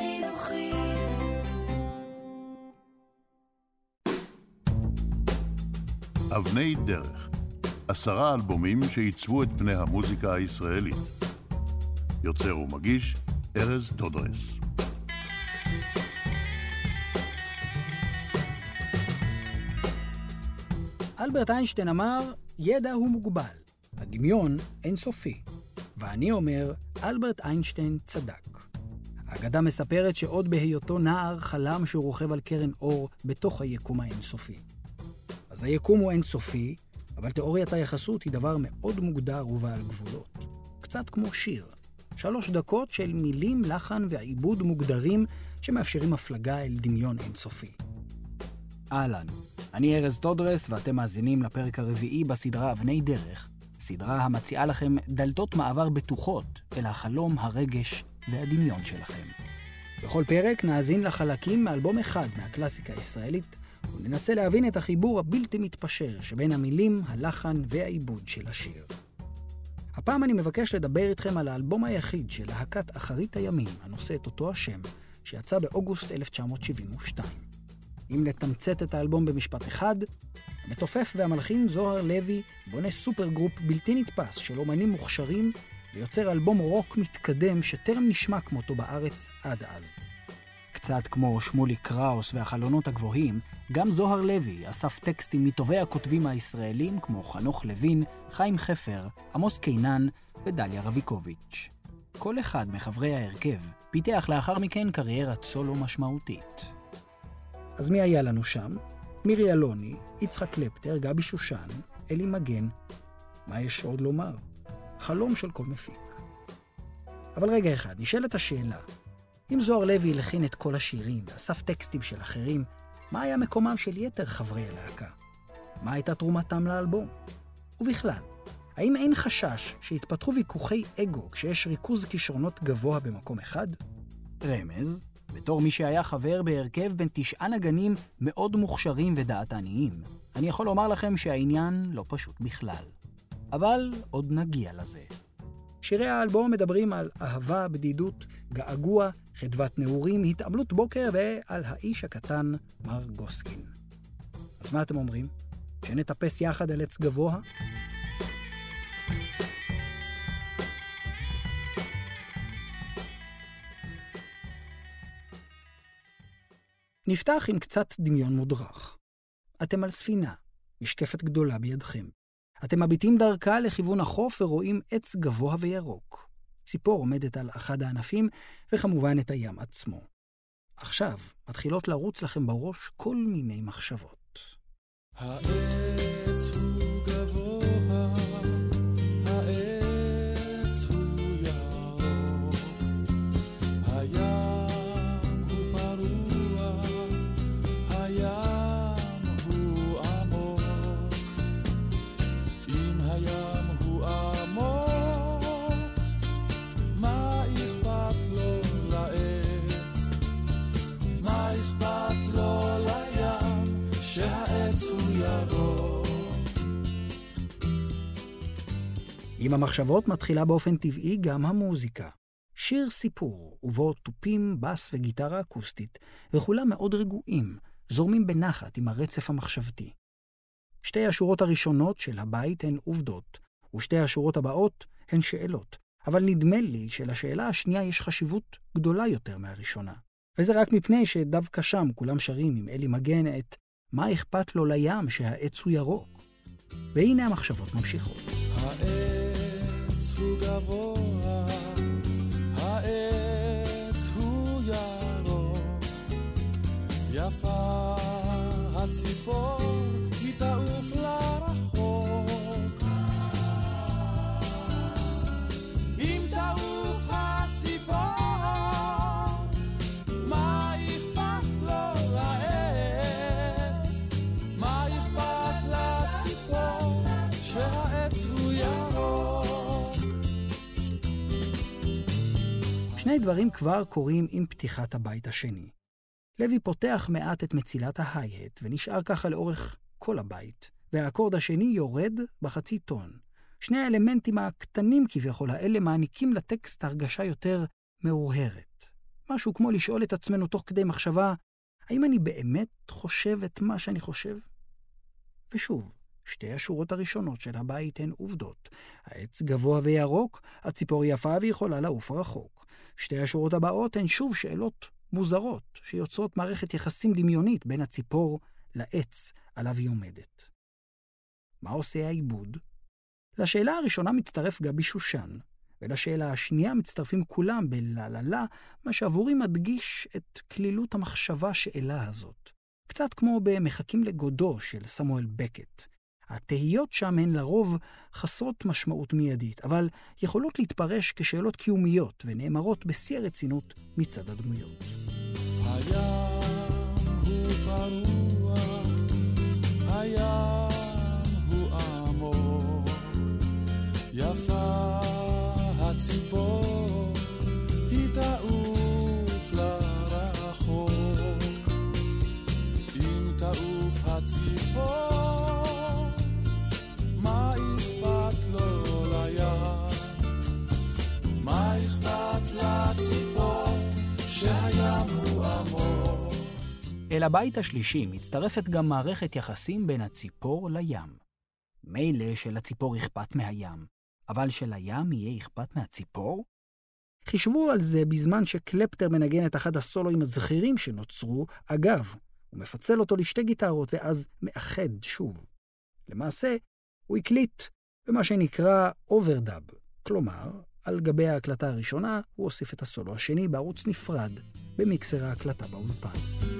חינוכית. אבני דרך, עשרה אלבומים שעיצבו את פני המוזיקה הישראלית. יוצר ומגיש, ארז טודרס. אלברט איינשטיין אמר, ידע הוא מוגבל, הדמיון אינסופי. ואני אומר, אלברט איינשטיין צדק. האגדה מספרת שעוד בהיותו נער חלם שהוא רוכב על קרן אור בתוך היקום האינסופי. אז היקום הוא אינסופי, אבל תיאוריית היחסות היא דבר מאוד מוגדר ובעל גבולות. קצת כמו שיר. שלוש דקות של מילים, לחן ועיבוד מוגדרים שמאפשרים הפלגה אל דמיון אינסופי. אהלן, אני ארז טודרס ואתם מאזינים לפרק הרביעי בסדרה אבני דרך, סדרה המציעה לכם דלתות מעבר בטוחות אל החלום, הרגש והדמיון שלכם. בכל פרק נאזין לחלקים מאלבום אחד מהקלאסיקה הישראלית, וננסה להבין את החיבור הבלתי מתפשר שבין המילים, הלחן והעיבוד של השיר. הפעם אני מבקש לדבר איתכם על האלבום היחיד של להקת אחרית הימים, הנושא את אותו השם, שיצא באוגוסט 1972. אם לתמצת את האלבום במשפט אחד, המתופף והמלחין זוהר לוי בונה supergroup בלתי נתפס של אומנים מוכשרים ויוצר אלבום רוק מתקדם שטרם נשמע כמותו בארץ עד אז. קצת כמו שמולי קראוס והחלונות הגבוהים, גם זוהר לוי אסף טקסטים מטובי הכותבים הישראלים כמו חנוך לוין, חיים חפר, עמוס קינן ודליה רביקוביץ'. כל אחד מחברי ההרכב פיתח לאחר מכן קריירת סולו משמעותית. אז מי היה לנו שם? מירי אלוני, יצחק קלפטר, גבי שושן, אלי מגן. מה יש עוד לומר? חלום של כל מפיק. אבל רגע אחד, נשאלת השאלה, אם זוהר לוי הלחין את כל השירים ואסף טקסטים של אחרים, מה היה מקומם של יתר חברי הלהקה? מה הייתה תרומתם לאלבום? ובכלל, האם אין חשש שיתפתחו ויכוחי אגו כשיש ריכוז כישרונות גבוה במקום אחד? רמז, בתור מי שהיה חבר בהרכב בין תשעה נגנים מאוד מוכשרים ודעתניים, אני יכול לומר לכם שהעניין לא פשוט בכלל. אבל עוד נגיע לזה. שירי האלבום מדברים על אהבה, בדידות, געגוע, חדוות נעורים, התעמלות בוקר ועל האיש הקטן, מר גוסקין. אז מה אתם אומרים? שנטפס יחד על עץ גבוה? נפתח עם קצת דמיון מודרך. אתם על ספינה, משקפת גדולה בידכם. אתם מביטים דרכה לכיוון החוף ורואים עץ גבוה וירוק. ציפור עומדת על אחד הענפים, וכמובן את הים עצמו. עכשיו מתחילות לרוץ לכם בראש כל מיני מחשבות. העץ הוא עם המחשבות מתחילה באופן טבעי גם המוזיקה. שיר סיפור, ובו תופים, בס וגיטרה אקוסטית, וכולם מאוד רגועים, זורמים בנחת עם הרצף המחשבתי. שתי השורות הראשונות של הבית הן עובדות, ושתי השורות הבאות הן שאלות, אבל נדמה לי שלשאלה השנייה יש חשיבות גדולה יותר מהראשונה. וזה רק מפני שדווקא שם כולם שרים עם אלי מגן את "מה אכפת לו לים שהעץ הוא ירוק?" והנה המחשבות ממשיכות. העץ הוא גבוה, העץ הוא ירוק, יפה הציפור, היא תעוף שני דברים כבר קורים עם פתיחת הבית השני. לוי פותח מעט את מצילת ההי-הט ונשאר ככה לאורך כל הבית, והאקורד השני יורד בחצי טון. שני האלמנטים הקטנים כביכול האלה מעניקים לטקסט הרגשה יותר מאורהרת. משהו כמו לשאול את עצמנו תוך כדי מחשבה, האם אני באמת חושב את מה שאני חושב? ושוב, שתי השורות הראשונות של הבית הן עובדות. העץ גבוה וירוק, הציפור יפה ויכולה לעוף רחוק. שתי השורות הבאות הן שוב שאלות מוזרות, שיוצרות מערכת יחסים דמיונית בין הציפור לעץ עליו היא עומדת. מה עושה העיבוד? לשאלה הראשונה מצטרף גבי שושן, ולשאלה השנייה מצטרפים כולם בלה לה לה, מה שעבורי מדגיש את כלילות המחשבה שאלה הזאת. קצת כמו ב"מחכים לגודו" של סמואל בקט. התהיות שם הן לרוב חסרות משמעות מיידית, אבל יכולות להתפרש כשאלות קיומיות ונאמרות בשיא הרצינות מצד הדמויות. הים הוא פרוע, הים אל הבית השלישי מצטרפת גם מערכת יחסים בין הציפור לים. מילא שלציפור אכפת מהים, אבל שלים יהיה אכפת מהציפור? חישבו על זה בזמן שקלפטון מנגן את אחד הסולואים הזכירים שנוצרו, אגב, הוא מפצל אותו לשתי גיטרות ואז מאחד שוב. למעשה, הוא הקליט במה שנקרא overdub, כלומר, על גבי ההקלטה הראשונה הוא הוסיף את הסולו השני בערוץ נפרד, במיקסר ההקלטה באולפן.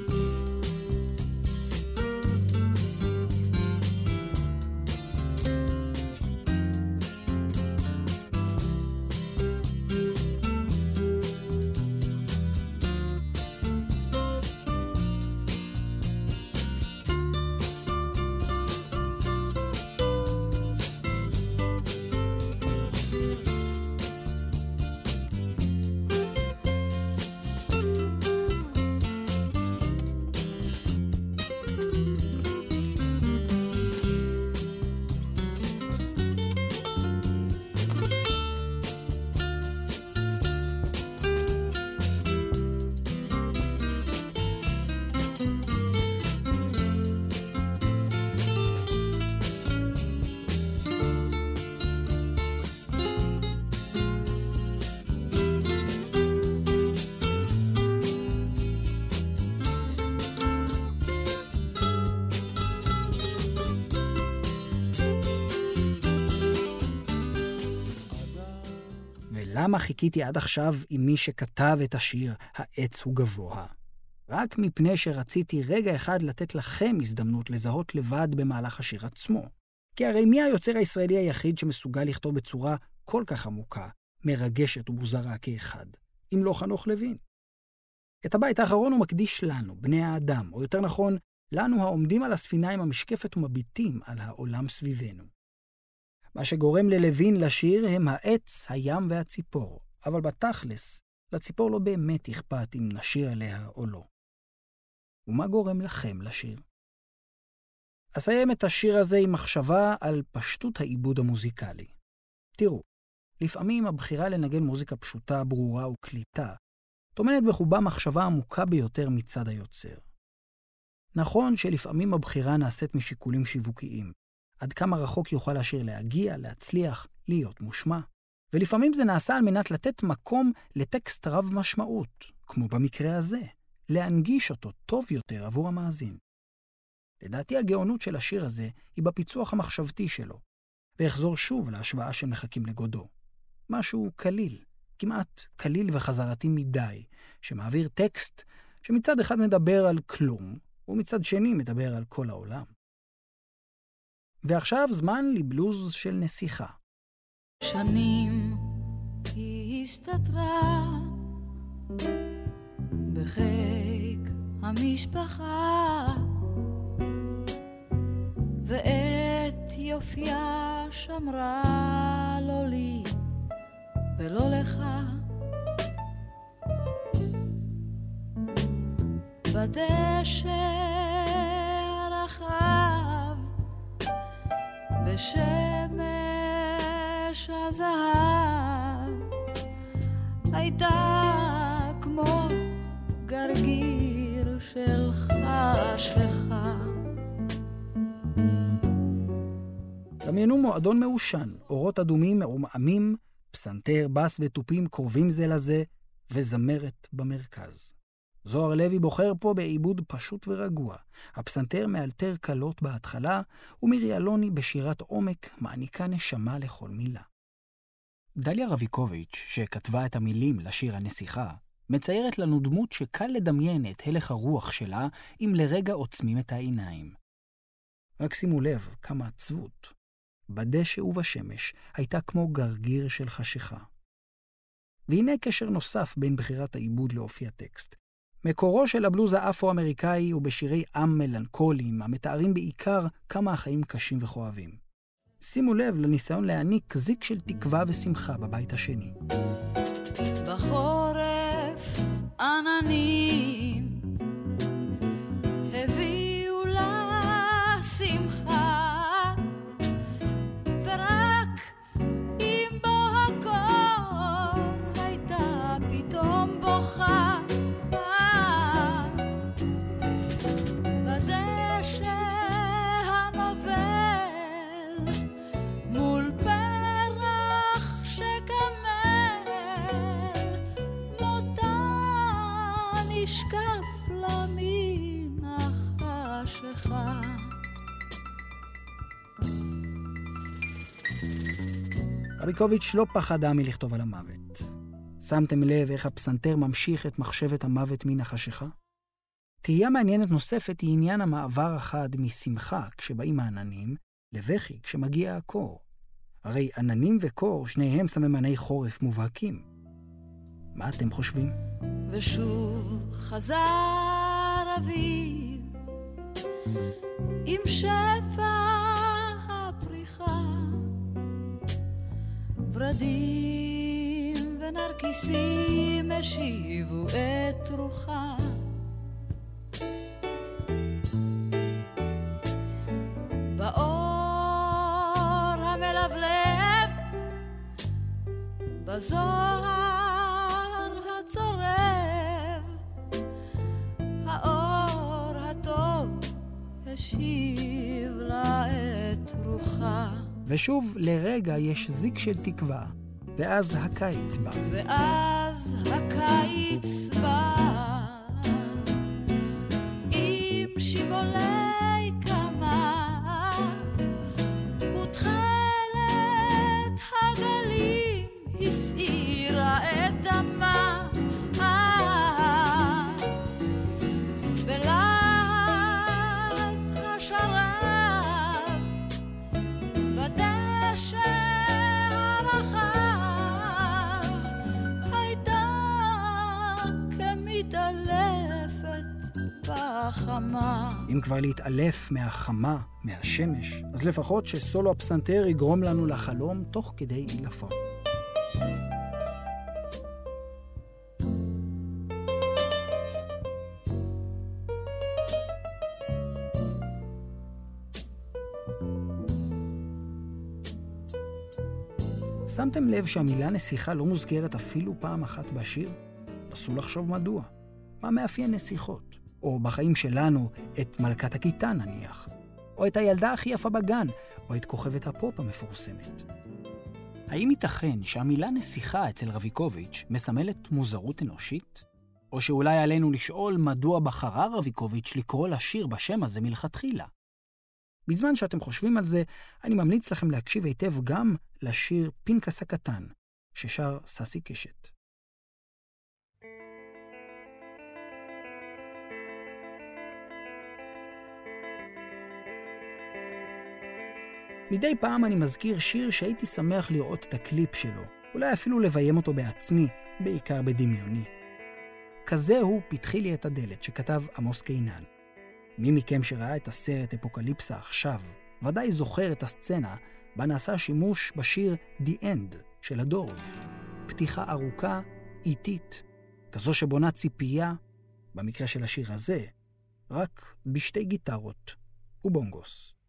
ולמה חיכיתי עד עכשיו עם מי שכתב את השיר "העץ הוא גבוה"? רק מפני שרציתי רגע אחד לתת לכם הזדמנות לזהות לבד במהלך השיר עצמו. כי הרי מי היוצר הישראלי היחיד שמסוגל לכתוב בצורה כל כך עמוקה, מרגשת ומוזרה כאחד, אם לא חנוך לוין? את הבית האחרון הוא מקדיש לנו, בני האדם, או יותר נכון, לנו העומדים על הספינה עם המשקפת ומביטים על העולם סביבנו. מה שגורם ללוין לשיר הם העץ, הים והציפור, אבל בתכלס, לציפור לא באמת אכפת אם נשיר עליה או לא. ומה גורם לכם לשיר? אסיים את השיר הזה עם מחשבה על פשטות העיבוד המוזיקלי. תראו, לפעמים הבחירה לנגן מוזיקה פשוטה, ברורה וקליטה, טומנת בחובה מחשבה עמוקה ביותר מצד היוצר. נכון שלפעמים הבחירה נעשית משיקולים שיווקיים, עד כמה רחוק יוכל השיר להגיע, להצליח, להיות מושמע. ולפעמים זה נעשה על מנת לתת מקום לטקסט רב משמעות, כמו במקרה הזה, להנגיש אותו טוב יותר עבור המאזין. לדעתי הגאונות של השיר הזה היא בפיצוח המחשבתי שלו, ואחזור שוב להשוואה של מחכים לגודו. משהו קליל, כמעט קליל וחזרתי מדי, שמעביר טקסט שמצד אחד מדבר על כלום, ומצד שני מדבר על כל העולם. ועכשיו זמן לבלוז של נסיכה. שנים היא הסתתרה בחיק המשפחה ואת יופייה שמרה לא לי ולא לך בדשא הרחב בשמש הזהב הייתה כמו גרגיר של חשכה. דמיינו מועדון מעושן, אורות אדומים מעומעמים, פסנתר, בס ותופים קרובים זה לזה, וזמרת במרכז. זוהר לוי בוחר פה בעיבוד פשוט ורגוע. הפסנתר מאלתר קלות בהתחלה, ומירי אלוני בשירת עומק מעניקה נשמה לכל מילה. דליה רביקוביץ', שכתבה את המילים לשיר הנסיכה, מציירת לנו דמות שקל לדמיין את הלך הרוח שלה אם לרגע עוצמים את העיניים. רק שימו לב כמה עצבות. בדשא ובשמש הייתה כמו גרגיר של חשיכה. והנה קשר נוסף בין בחירת העיבוד לאופי הטקסט. מקורו של הבלוז האפרו-אמריקאי הוא בשירי עם מלנכוליים, המתארים בעיקר כמה החיים קשים וכואבים. שימו לב לניסיון להעניק זיק של תקווה ושמחה בבית השני. בחורף עננים נשקף לה מן החשיכה. רביקוביץ' לא פחדה מלכתוב על המוות. שמתם לב איך הפסנתר ממשיך את מחשבת המוות מן החשיכה? תהייה מעניינת נוספת היא עניין המעבר החד משמחה כשבאים העננים, לבכי כשמגיע הקור. הרי עננים וקור, שניהם סממני חורף מובהקים. מה אתם חושבים? ושוב חזר אביב עם שפע הפריחה ורדים ונרקיסים השיבו את רוחה באור המלבלב בזוהר השיב לה את רוחה ושוב, לרגע יש זיק של תקווה, ואז הקיץ בא. ואז הקיץ בא בחמה. אם כבר להתעלף מהחמה, מהשמש, אז לפחות שסולו הפסנתר יגרום לנו לחלום תוך כדי עילפון. שמתם לב שהמילה נסיכה לא מוזכרת אפילו פעם אחת בשיר? נסו לחשוב מדוע. מה מאפיין נסיכות? או בחיים שלנו, את מלכת הכיתה נניח. או את הילדה הכי יפה בגן, או את כוכבת הפופ המפורסמת. האם ייתכן שהמילה נסיכה אצל רביקוביץ' מסמלת מוזרות אנושית? או שאולי עלינו לשאול מדוע בחרה רביקוביץ' לקרוא לשיר בשם הזה מלכתחילה? בזמן שאתם חושבים על זה, אני ממליץ לכם להקשיב היטב גם לשיר פנקס הקטן, ששר ססי קשת. מדי פעם אני מזכיר שיר שהייתי שמח לראות את הקליפ שלו, אולי אפילו לביים אותו בעצמי, בעיקר בדמיוני. כזה הוא "פתחי לי את הדלת" שכתב עמוס קינן. מי מכם שראה את הסרט אפוקליפסה עכשיו, ודאי זוכר את הסצנה בה נעשה שימוש בשיר The End של הדור. פתיחה ארוכה, איטית, כזו שבונה ציפייה, במקרה של השיר הזה, רק בשתי גיטרות ובונגוס.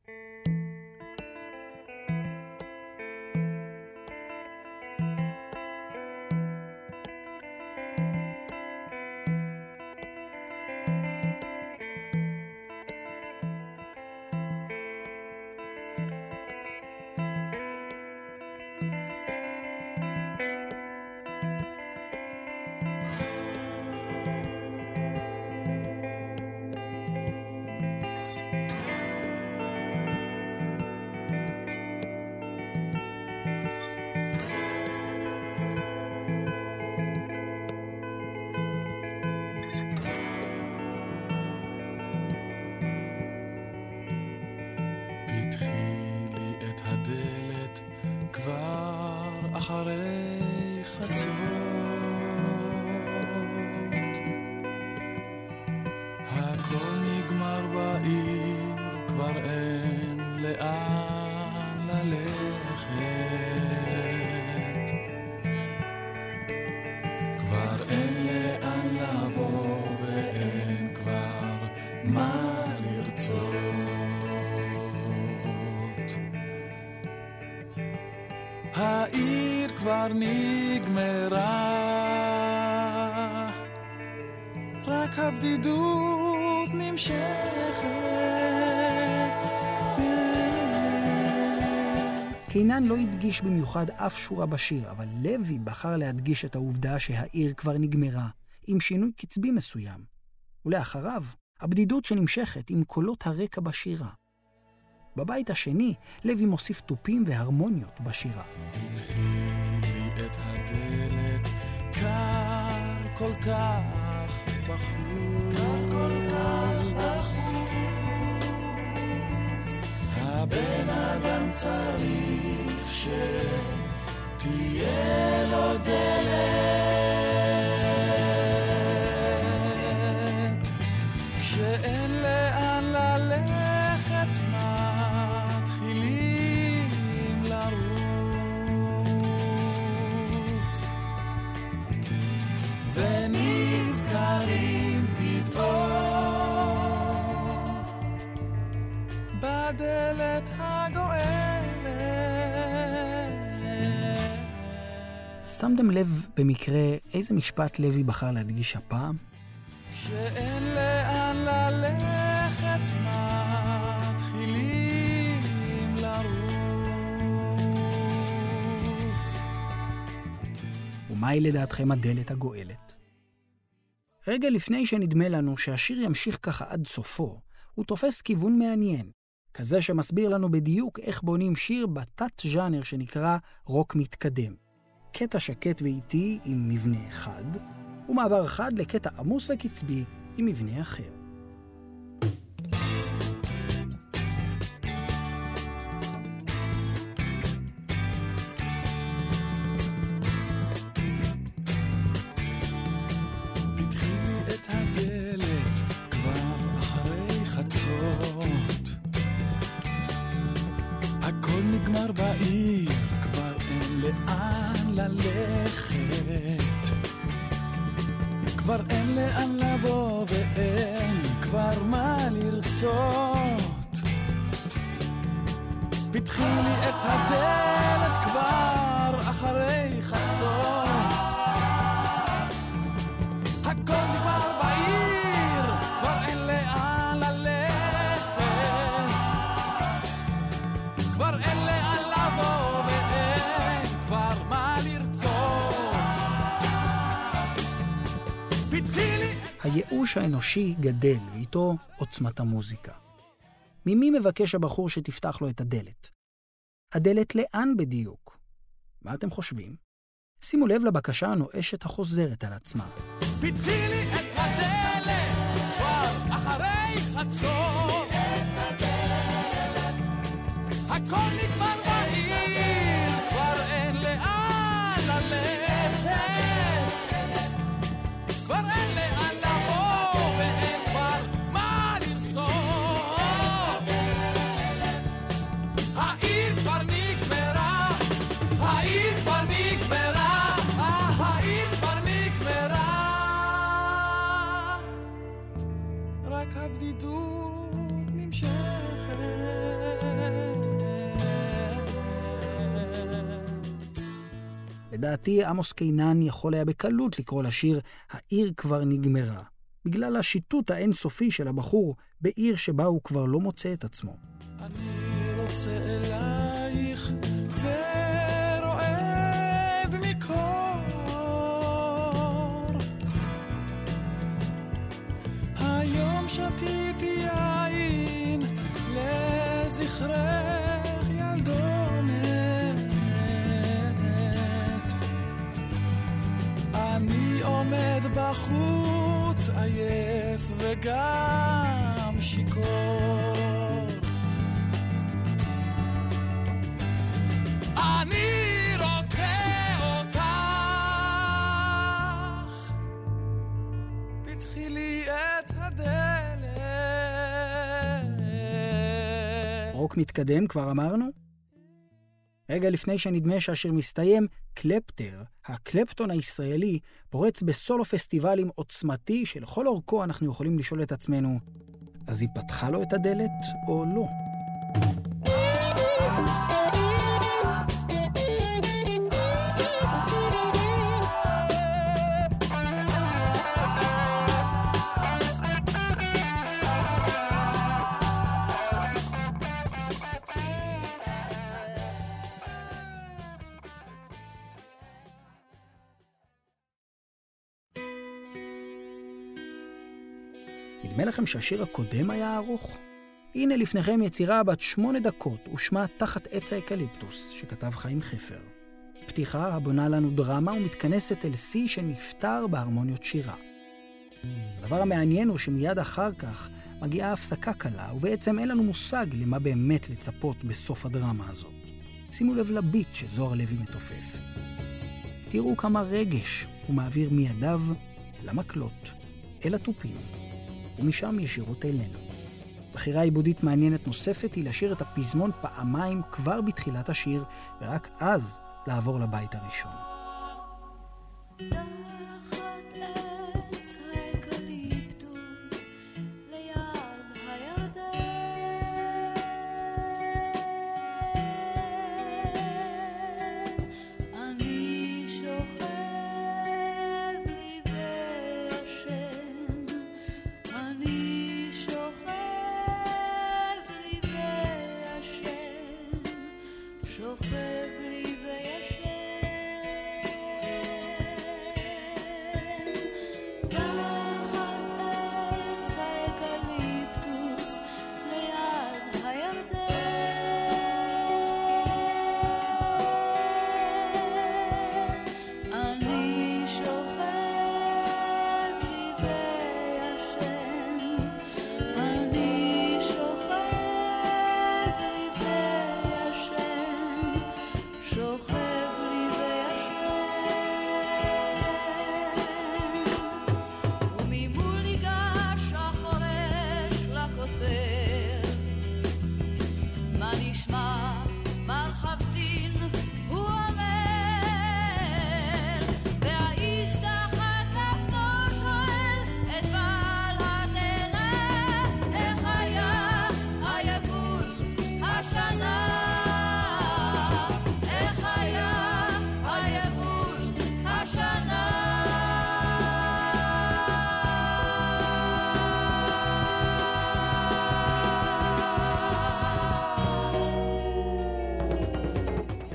העיר כבר נגמרה, רק הבדידות נמשכת. קינן לא הדגיש במיוחד אף שורה בשיר, אבל לוי בחר להדגיש את העובדה שהעיר כבר נגמרה, עם שינוי קצבי מסוים. ולאחריו, הבדידות שנמשכת עם קולות הרקע בשירה. בבית השני, לוי מוסיף תופים והרמוניות בשירה. התחיל את הדלת, קר כל כך בחוץ. קר כל כך בחוץ. הבן אדם צריך שתהיה לו דלת. שמתם לב במקרה איזה משפט לוי בחר להדגיש הפעם? כשאין לאן ללכת, מתחילים לרוץ. ומהי לדעתכם הדלת הגואלת? רגע לפני שנדמה לנו שהשיר ימשיך ככה עד סופו, הוא תופס כיוון מעניין, כזה שמסביר לנו בדיוק איך בונים שיר בתת-ז'אנר שנקרא רוק מתקדם. קטע שקט ואיטי עם מבנה אחד, ומעבר חד לקטע עמוס וקצבי עם מבנה אחר. הייאוש האנושי גדל, ואיתו עוצמת המוזיקה. ממי מבקש הבחור שתפתח לו את הדלת? הדלת לאן בדיוק? מה אתם חושבים? שימו לב לבקשה הנואשת החוזרת על עצמה. פתחי לי את הדלת, כבר אחרי חצות. הכל נגמר לדעתי, עמוס קינן יכול היה בקלות לקרוא לשיר "העיר כבר נגמרה", בגלל השיטוט האינסופי של הבחור בעיר שבה הוא כבר לא מוצא את עצמו. אני רוצה אלייך עייף וגם שיכור. אני רוצה אותך, פתחי לי את הדלת. רוק מתקדם, כבר אמרנו? רגע לפני שנדמה שהשיר מסתיים, קלפטר, הקלפטון הישראלי, פורץ בסולו פסטיבלים עוצמתי שלכל אורכו אנחנו יכולים לשאול את עצמנו, אז היא פתחה לו את הדלת או לא? לכם שהשיר הקודם היה ארוך? הנה לפניכם יצירה בת שמונה דקות ושמה תחת עץ האקליפטוס, שכתב חיים חפר. פתיחה הבונה לנו דרמה ומתכנסת אל שיא שנפתר בהרמוניות שירה. הדבר המעניין הוא שמיד אחר כך מגיעה הפסקה קלה, ובעצם אין לנו מושג למה באמת לצפות בסוף הדרמה הזאת. שימו לב לביט שזוהר לוי מתופף. תראו כמה רגש הוא מעביר מידיו למקלות, אל התופים. ומשם ישירות אלינו. בחירה עיבודית מעניינת נוספת היא לשיר את הפזמון פעמיים כבר בתחילת השיר, ורק אז לעבור לבית הראשון.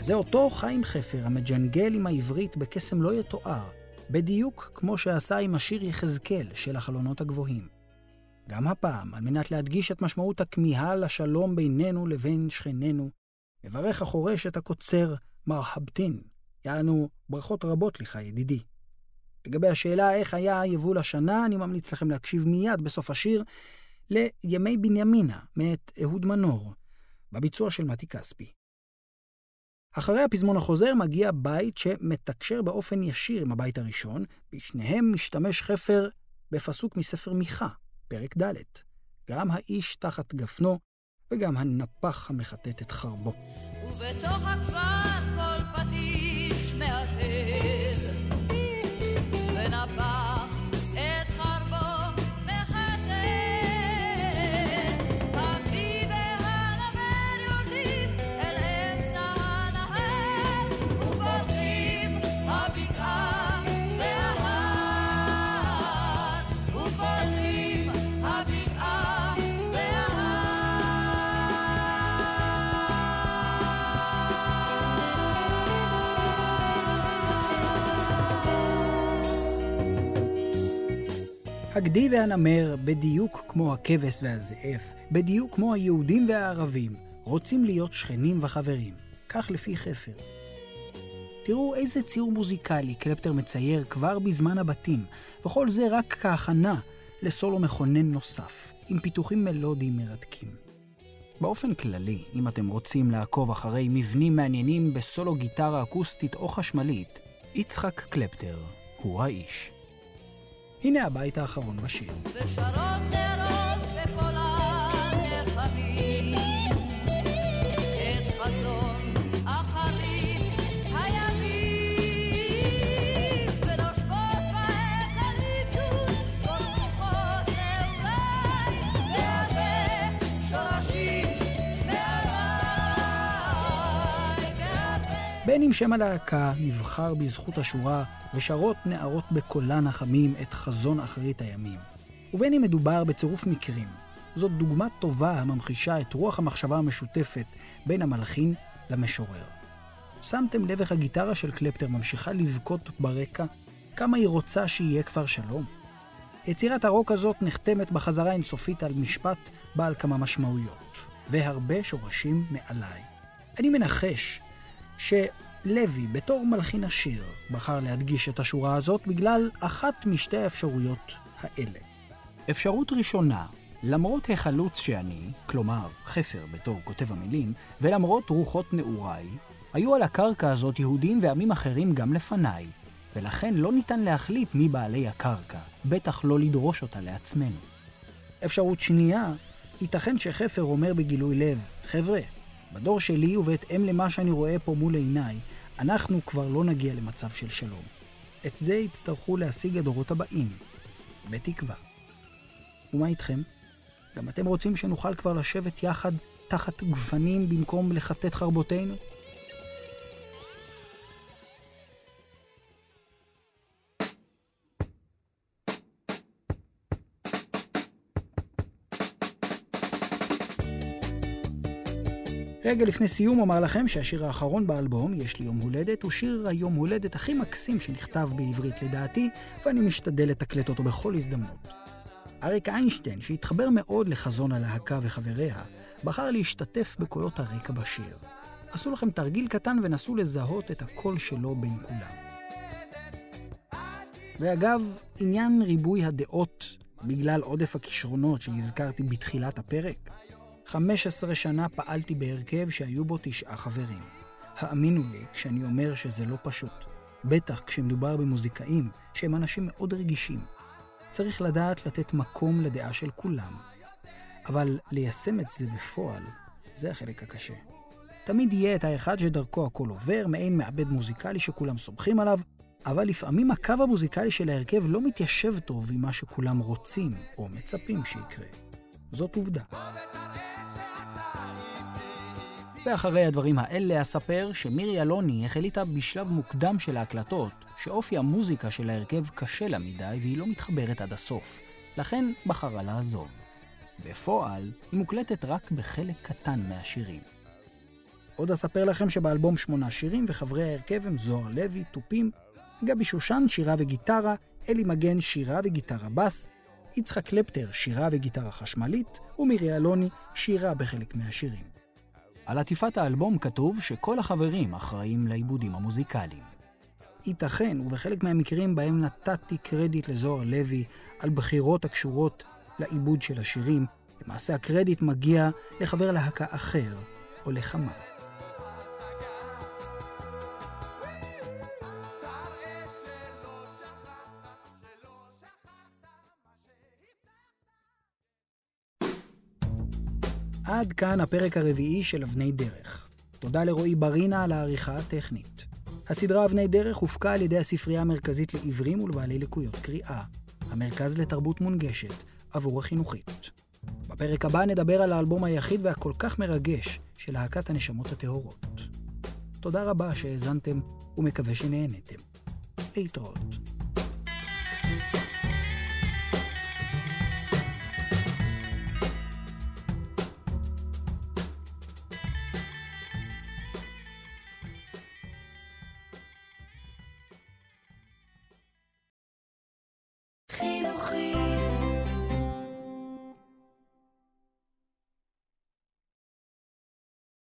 זה אותו חיים חפר המג'נגל עם העברית בקסם לא יתואר, בדיוק כמו שעשה עם השיר יחזקאל של החלונות הגבוהים. גם הפעם, על מנת להדגיש את משמעות הכמיהה לשלום בינינו לבין שכנינו, מברך החורש את הקוצר מרחבתין, יענו ברכות רבות לך, ידידי. לגבי השאלה איך היה יבול השנה, אני ממליץ לכם להקשיב מיד בסוף השיר לימי בנימינה, מאת אהוד מנור, בביצוע של מתי כספי. אחרי הפזמון החוזר מגיע בית שמתקשר באופן ישיר עם הבית הראשון, בשניהם משתמש חפר בפסוק מספר מיכה, פרק ד', גם האיש תחת גפנו וגם הנפח המחטט את חרבו. ובתוך הכפר הגדי והנמר, בדיוק כמו הכבש והזאב, בדיוק כמו היהודים והערבים, רוצים להיות שכנים וחברים. כך לפי חפר. תראו איזה ציור מוזיקלי קלפטר מצייר כבר בזמן הבתים, וכל זה רק כהכנה לסולו מכונן נוסף, עם פיתוחים מלודיים מרתקים. באופן כללי, אם אתם רוצים לעקוב אחרי מבנים מעניינים בסולו גיטרה אקוסטית או חשמלית, יצחק קלפטר הוא האיש. הנה הבית האחרון בשיר. ושרות נרות בכל הנחמים בין אם שם הלהקה נבחר בזכות השורה ושרות נערות בקולן החמים את חזון אחרית הימים, ובין אם מדובר בצירוף מקרים, זאת דוגמה טובה הממחישה את רוח המחשבה המשותפת בין המלחין למשורר. שמתם לב איך הגיטרה של קלפטר ממשיכה לבכות ברקע? כמה היא רוצה שיהיה כבר שלום? יצירת הרוק הזאת נחתמת בחזרה אינסופית על משפט בעל כמה משמעויות, והרבה שורשים מעליי. אני מנחש שלוי, בתור מלחין השיר, בחר להדגיש את השורה הזאת בגלל אחת משתי האפשרויות האלה. אפשרות ראשונה, למרות החלוץ שאני, כלומר חפר בתור כותב המילים, ולמרות רוחות נעוריי, היו על הקרקע הזאת יהודים ועמים אחרים גם לפניי, ולכן לא ניתן להחליט מי בעלי הקרקע, בטח לא לדרוש אותה לעצמנו. אפשרות שנייה, ייתכן שחפר אומר בגילוי לב, חבר'ה, בדור שלי ובהתאם למה שאני רואה פה מול עיניי, אנחנו כבר לא נגיע למצב של שלום. את זה יצטרכו להשיג הדורות הבאים, בתקווה. ומה איתכם? גם אתם רוצים שנוכל כבר לשבת יחד תחת גפנים במקום לכתת חרבותינו? רגע לפני סיום אומר לכם שהשיר האחרון באלבום, יש לי יום הולדת, הוא שיר היום הולדת הכי מקסים שנכתב בעברית לדעתי, ואני משתדל לתקלט אותו בכל הזדמנות. אריק איינשטיין, שהתחבר מאוד לחזון הלהקה וחבריה, בחר להשתתף בקולות הרקע בשיר. עשו לכם תרגיל קטן ונסו לזהות את הקול שלו בין כולם. ואגב, עניין ריבוי הדעות בגלל עודף הכישרונות שהזכרתי בתחילת הפרק, 15 שנה פעלתי בהרכב שהיו בו תשעה חברים. האמינו לי כשאני אומר שזה לא פשוט. בטח כשמדובר במוזיקאים שהם אנשים מאוד רגישים. צריך לדעת לתת מקום לדעה של כולם. אבל ליישם את זה בפועל, זה החלק הקשה. תמיד יהיה את האחד שדרכו הכל עובר, מעין מעבד מוזיקלי שכולם סומכים עליו, אבל לפעמים הקו המוזיקלי של ההרכב לא מתיישב טוב עם מה שכולם רוצים או מצפים שיקרה. זאת עובדה. ואחרי הדברים האלה אספר שמירי אלוני החליטה בשלב מוקדם של ההקלטות שאופי המוזיקה של ההרכב קשה לה מדי והיא לא מתחברת עד הסוף, לכן בחרה לעזוב. בפועל, היא מוקלטת רק בחלק קטן מהשירים. עוד אספר לכם שבאלבום שמונה שירים וחברי ההרכב הם זוהר לוי, תופים, גבי שושן, שירה וגיטרה, אלי מגן, שירה וגיטרה בס, יצחק קלפטר, שירה וגיטרה חשמלית, ומירי אלוני, שירה בחלק מהשירים. על עטיפת האלבום כתוב שכל החברים אחראים לעיבודים המוזיקליים. ייתכן, ובחלק מהמקרים בהם נתתי קרדיט לזוהר לוי על בחירות הקשורות לעיבוד של השירים, למעשה הקרדיט מגיע לחבר להקה אחר, או לכמה. עד כאן הפרק הרביעי של אבני דרך. תודה לרועי ברינה על העריכה הטכנית. הסדרה אבני דרך הופקה על ידי הספרייה המרכזית לעיוורים ולבעלי לקויות קריאה, המרכז לתרבות מונגשת, עבור החינוכית. בפרק הבא נדבר על האלבום היחיד והכל כך מרגש של להקת הנשמות הטהורות. תודה רבה שהאזנתם ומקווה שנהנתם. להתראות. thank you